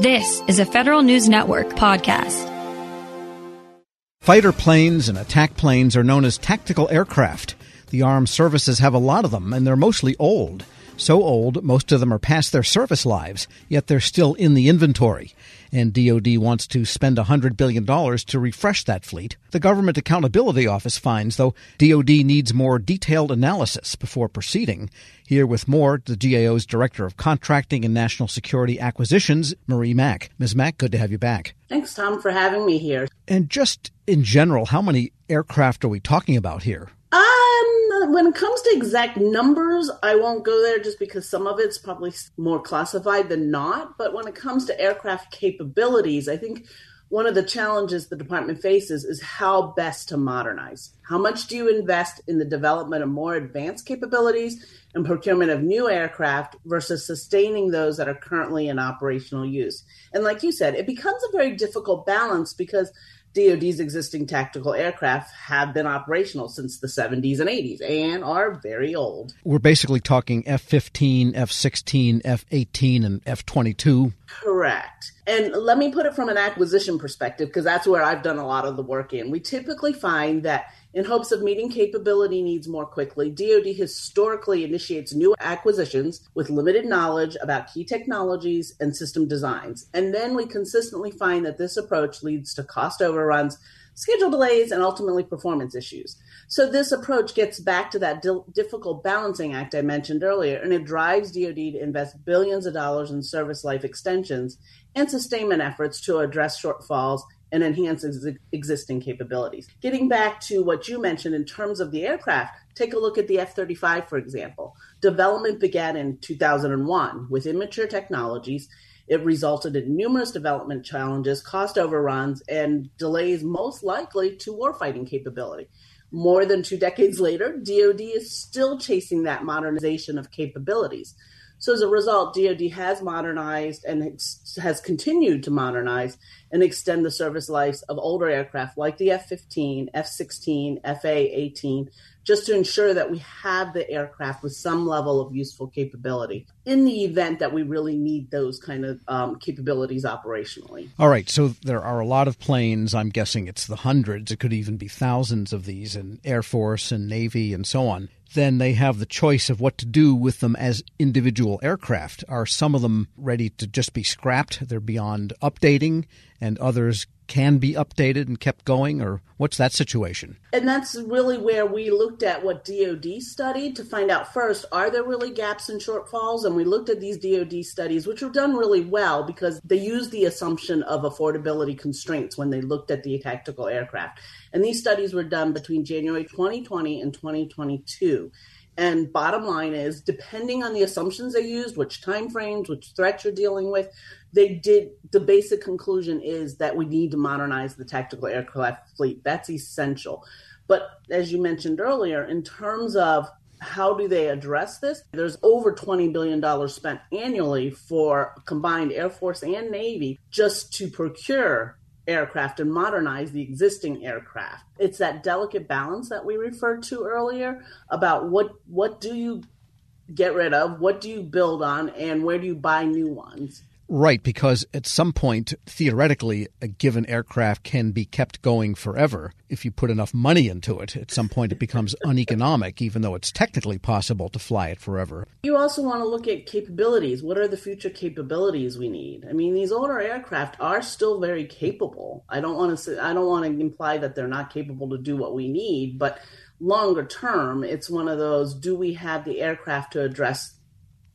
This is a Federal News Network podcast. Fighter planes and attack planes are known as tactical aircraft. The armed services have a lot of them, and they're mostly old. So old, most of them are past their service lives, yet they're still in the inventory. And DoD wants to spend $100 billion to refresh that fleet. The Government Accountability Office finds, though, DoD needs more detailed analysis before proceeding. Here with more, the GAO's Director of Contracting and National Security Acquisitions, Marie Mak. Ms. Mak, good to have you back. Thanks, Tom, for having me here. And just in general, how many aircraft are we talking about here? When it comes to exact numbers, I won't go there just because some of it's probably more classified than not. But when it comes to aircraft capabilities, I think one of the challenges the department faces is how best to modernize. How much do you invest in the development of more advanced capabilities and procurement of new aircraft versus sustaining those that are currently in operational use? And like you said, it becomes a very difficult balance because DoD's existing tactical aircraft have been operational since the 70s and 80s and are very old. We're basically talking F 15, F 16, F 18, and F 22. Correct. And let me put it from an acquisition perspective because that's where I've done a lot of the work in. We typically find that in hopes of meeting capability needs more quickly, DoD historically initiates new acquisitions with limited knowledge about key technologies and system designs. And then we consistently find that this approach leads to cost overruns, schedule delays, and ultimately performance issues. So this approach gets back to that di- difficult balancing act I mentioned earlier, and it drives DoD to invest billions of dollars in service life extensions and sustainment efforts to address shortfalls and enhance ex- existing capabilities. Getting back to what you mentioned in terms of the aircraft, take a look at the F 35, for example. Development began in 2001 with immature technologies. It resulted in numerous development challenges, cost overruns, and delays, most likely to warfighting capability. More than two decades later, DoD is still chasing that modernization of capabilities. So as a result, DoD has modernized and has continued to modernize and extend the service lives of older aircraft like the F-15, F-16, FA-18, just to ensure that we have the aircraft with some level of useful capability in the event that we really need those kind of um, capabilities operationally. All right, so there are a lot of planes. I'm guessing it's the hundreds. It could even be thousands of these in Air Force and Navy and so on then they have the choice of what to do with them as individual aircraft. Are some of them ready to just be scrapped? They're beyond updating, and others can be updated and kept going, or what's that situation? And that's really where we looked at what DoD studied to find out first, are there really gaps and shortfalls? And we looked at these DoD studies, which were done really well because they used the assumption of affordability constraints when they looked at the tactical aircraft. And these studies were done between January 2020 and 2022. And bottom line is, depending on the assumptions they used, which timeframes, which threats you're dealing with, they did. The basic conclusion is that we need to modernize the tactical aircraft fleet. That's essential. But as you mentioned earlier, in terms of how do they address this? There's over $20 billion spent annually for combined Air Force and Navy just to procure aircraft and modernize the existing aircraft. It's that delicate balance that we referred to earlier about what what do you get rid of, what do you build on, and where do you buy new ones. Right, because at some point, theoretically, a given aircraft can be kept going forever. If you put enough money into it, at some point it becomes uneconomic, even though it's technically possible to fly it forever. You also want to look at capabilities. What are the future capabilities we need? I mean, these older aircraft are still very capable. I don't want to say, I don't want to imply that they're not capable to do what we need, but longer term, it's one of those do we have the aircraft to address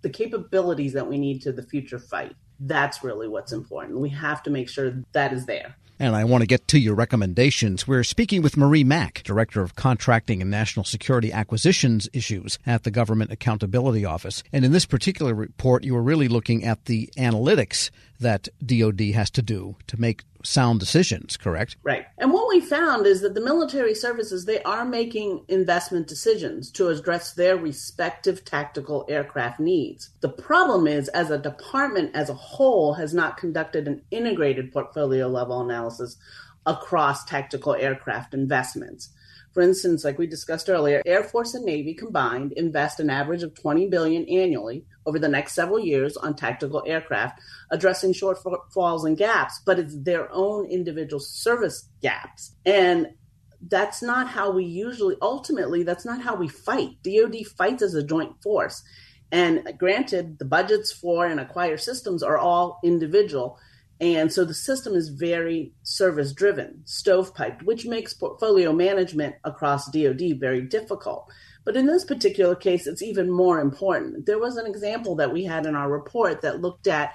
the capabilities that we need to the future fight? That's really what's important. We have to make sure that is there. And I want to get to your recommendations. We're speaking with Marie Mak, Director of Contracting and National Security Acquisitions Issues at the Government Accountability Office. And in this particular report, you were really looking at the analytics that DoD has to do to make sound decisions, correct? Right. And what we found is that the military services they are making investment decisions to address their respective tactical aircraft needs. The problem is as a department as a whole has not conducted an integrated portfolio level analysis across tactical aircraft investments. For instance, like we discussed earlier, Air Force and Navy combined invest an average of 20 billion annually over the next several years on tactical aircraft, addressing shortfalls and gaps, but it's their own individual service gaps. And that's not how we usually ultimately that's not how we fight. DoD fights as a joint force. And granted, the budgets for and acquire systems are all individual. And so the system is very service driven, stovepiped, which makes portfolio management across DoD very difficult. But in this particular case, it's even more important. There was an example that we had in our report that looked at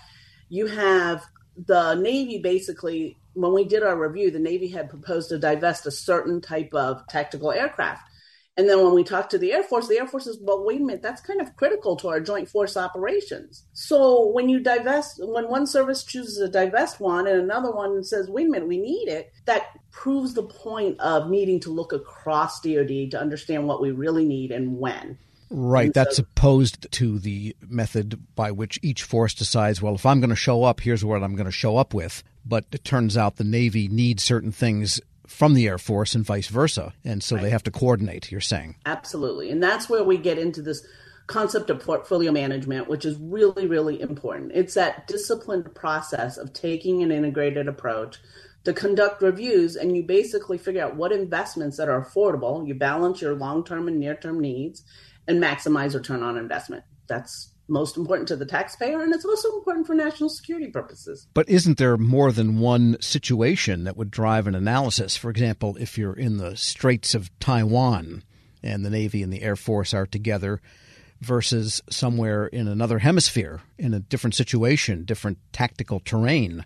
you have the Navy basically, when we did our review, the Navy had proposed to divest a certain type of tactical aircraft. And then when we talked to the Air Force, the Air Force says, well, wait a minute, that's kind of critical to our joint force operations. So when you divest, when one service chooses to divest one and another one says, wait a minute, we need it, that proves the point of needing to look across DoD to understand what we really need and when. Right. That's opposed to the method by which each force decides, well, if I'm going to show up, here's what I'm going to show up with. But it turns out the Navy needs certain things from the Air Force and vice versa. And so right. they have to coordinate, you're saying. Absolutely. And that's where we get into this concept of portfolio management, which is really, really important. It's that disciplined process of taking an integrated approach to conduct reviews and you basically figure out what investments that are affordable. You balance your long term and near term needs and maximize return on investment. That's most important to the taxpayer, and it's also important for national security purposes. But isn't there more than one situation that would drive an analysis? For example, if you're in the Straits of Taiwan and the Navy and the Air Force are together versus somewhere in another hemisphere in a different situation, different tactical terrain,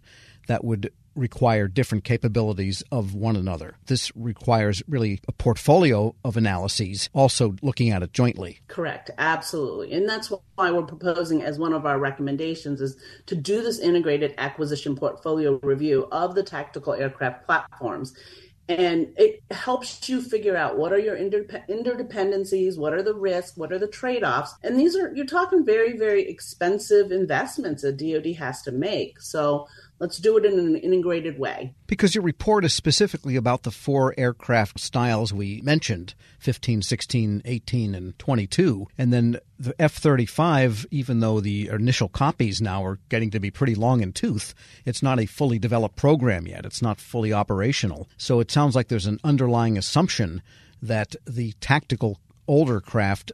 that would require different capabilities of one another. This requires really a portfolio of analyses, also looking at it jointly. Correct, absolutely. And that's why we're proposing as one of our recommendations is to do this integrated acquisition portfolio review of the tactical aircraft platforms and it helps you figure out what are your interdependencies what are the risks what are the trade-offs and these are you're talking very very expensive investments that dod has to make so Let's do it in an integrated way. Because your report is specifically about the four aircraft styles we mentioned 15, 16, 18, and 22. And then the F 35, even though the initial copies now are getting to be pretty long in tooth, it's not a fully developed program yet. It's not fully operational. So it sounds like there's an underlying assumption that the tactical older craft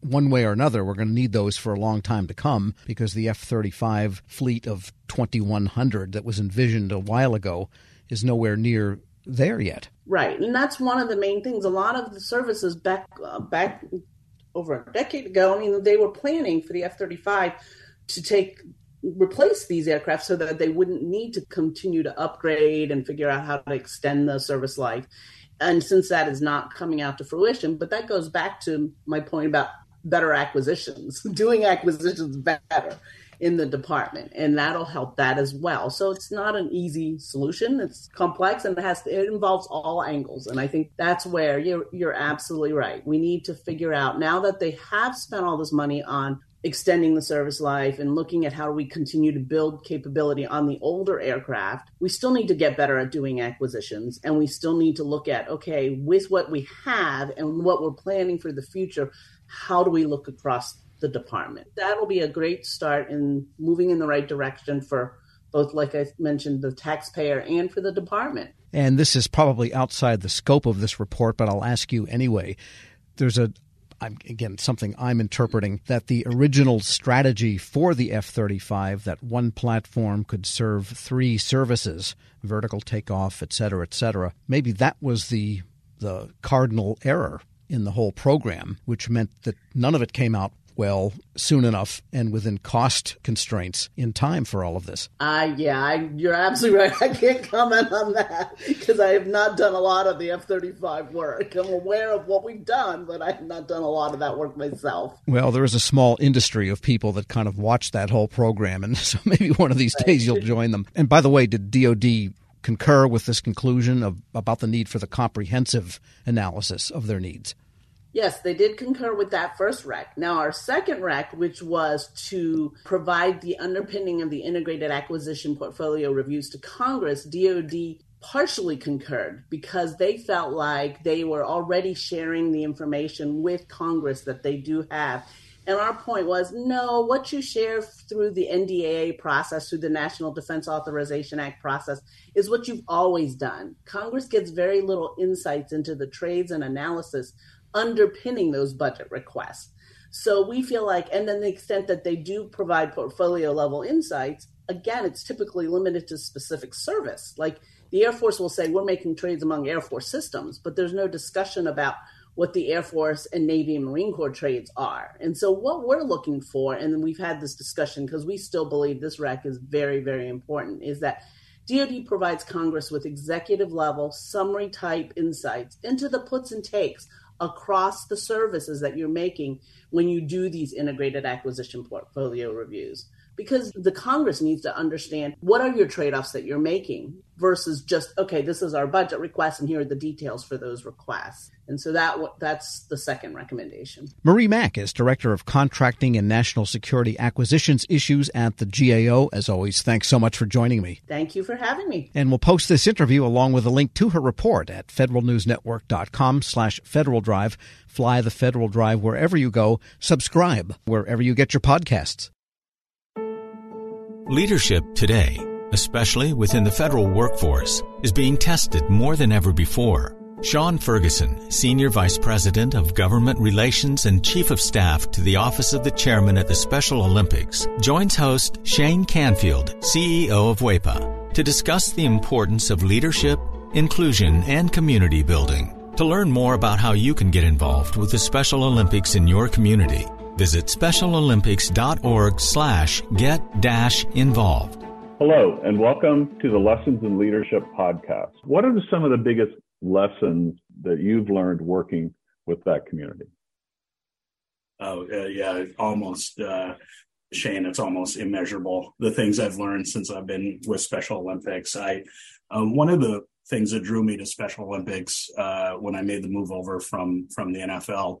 one way or another, we're going to need those for a long time to come because the F 35 fleet of 2,100 that was envisioned a while ago is nowhere near there yet. Right. And that's one of the main things. A lot of the services back, uh, back over a decade ago, I mean, they were planning for the F 35 to take replace these aircraft so that they wouldn't need to continue to upgrade and figure out how to extend the service life and since that is not coming out to fruition but that goes back to my point about better acquisitions, doing acquisitions better in the department, and that'll help that as well. So it's not an easy solution. It's complex and it has to, it involves all angles, and I think that's where you're you're absolutely right. We need to figure out now that they have spent all this money on extending the service life and looking at how we continue to build capability on the older aircraft, we still need to get better at doing acquisitions. And we still need to look at, okay, with what we have and what we're planning for the future, how do we look across the department? That'll be a great start in moving in the right direction for both, like I mentioned, the taxpayer and for the department. And this is probably outside the scope of this report, but I'll ask you anyway. There's a again something I'm interpreting that the original strategy for the F-35 that one platform could serve three services, vertical takeoff, et cetera, et cetera. Maybe that was the the cardinal error in the whole program, which meant that none of it came out well soon enough and within cost constraints in time for all of this. Uh, yeah, I, you're absolutely right. I can't comment on that because I have not done a lot of the F 35 work. I'm aware of what we've done, but I have not done a lot of that work myself. Well, there is a small industry of people that kind of watch that whole program, and so maybe one of these days you'll join them. And by the way, did DoD concur with this conclusion of, about the need for the comprehensive analysis of their needs. Yes, they did concur with that first rec. Now, our second rec, which was to provide the underpinning of the integrated acquisition portfolio reviews to Congress, DoD partially concurred because they felt like they were already sharing the information with Congress that they do have. And our point was no, what you share through the NDAA process, through the National Defense Authorization Act process, is what you've always done. Congress gets very little insights into the trades and analysis underpinning those budget requests. So we feel like, and then the extent that they do provide portfolio level insights, again, it's typically limited to specific service. Like the Air Force will say, we're making trades among Air Force systems, but there's no discussion about what the Air Force and Navy and Marine Corps trades are. And so, what we're looking for, and we've had this discussion because we still believe this REC is very, very important, is that DoD provides Congress with executive level summary type insights into the puts and takes across the services that you're making when you do these integrated acquisition portfolio reviews because the Congress needs to understand what are your trade offs that you're making versus just, okay, this is our budget request and here are the details for those requests. And so that that's the second recommendation. Marie Mak is Director of Contracting and National Security Acquisitions Issues at the GAO. As always, thanks so much for joining me. Thank you for having me. And we'll post this interview along with a link to her report at federalnewsnetwork.com slash Federal Drive. Fly the Federal Drive wherever you go. Subscribe wherever you get your podcasts. Leadership today, especially within the federal workforce, is being tested more than ever before. Sean Ferguson, Senior Vice President of Government Relations and Chief of Staff to the Office of the Chairman at the Special Olympics, joins host Shane Canfield, CEO of WEPA, to discuss the importance of leadership, inclusion, and community building. To learn more about how you can get involved with the Special Olympics in your community, Visit specialolympics.org slash get dash involved. Hello, and welcome to the Lessons in Leadership podcast. What are some of the biggest lessons that you've learned working with that community? Oh, uh, yeah, almost, uh, Shane, it's almost immeasurable. The things I've learned since I've been with Special Olympics. I, um, one of the things that drew me to Special Olympics uh, when I made the move over from from the NFL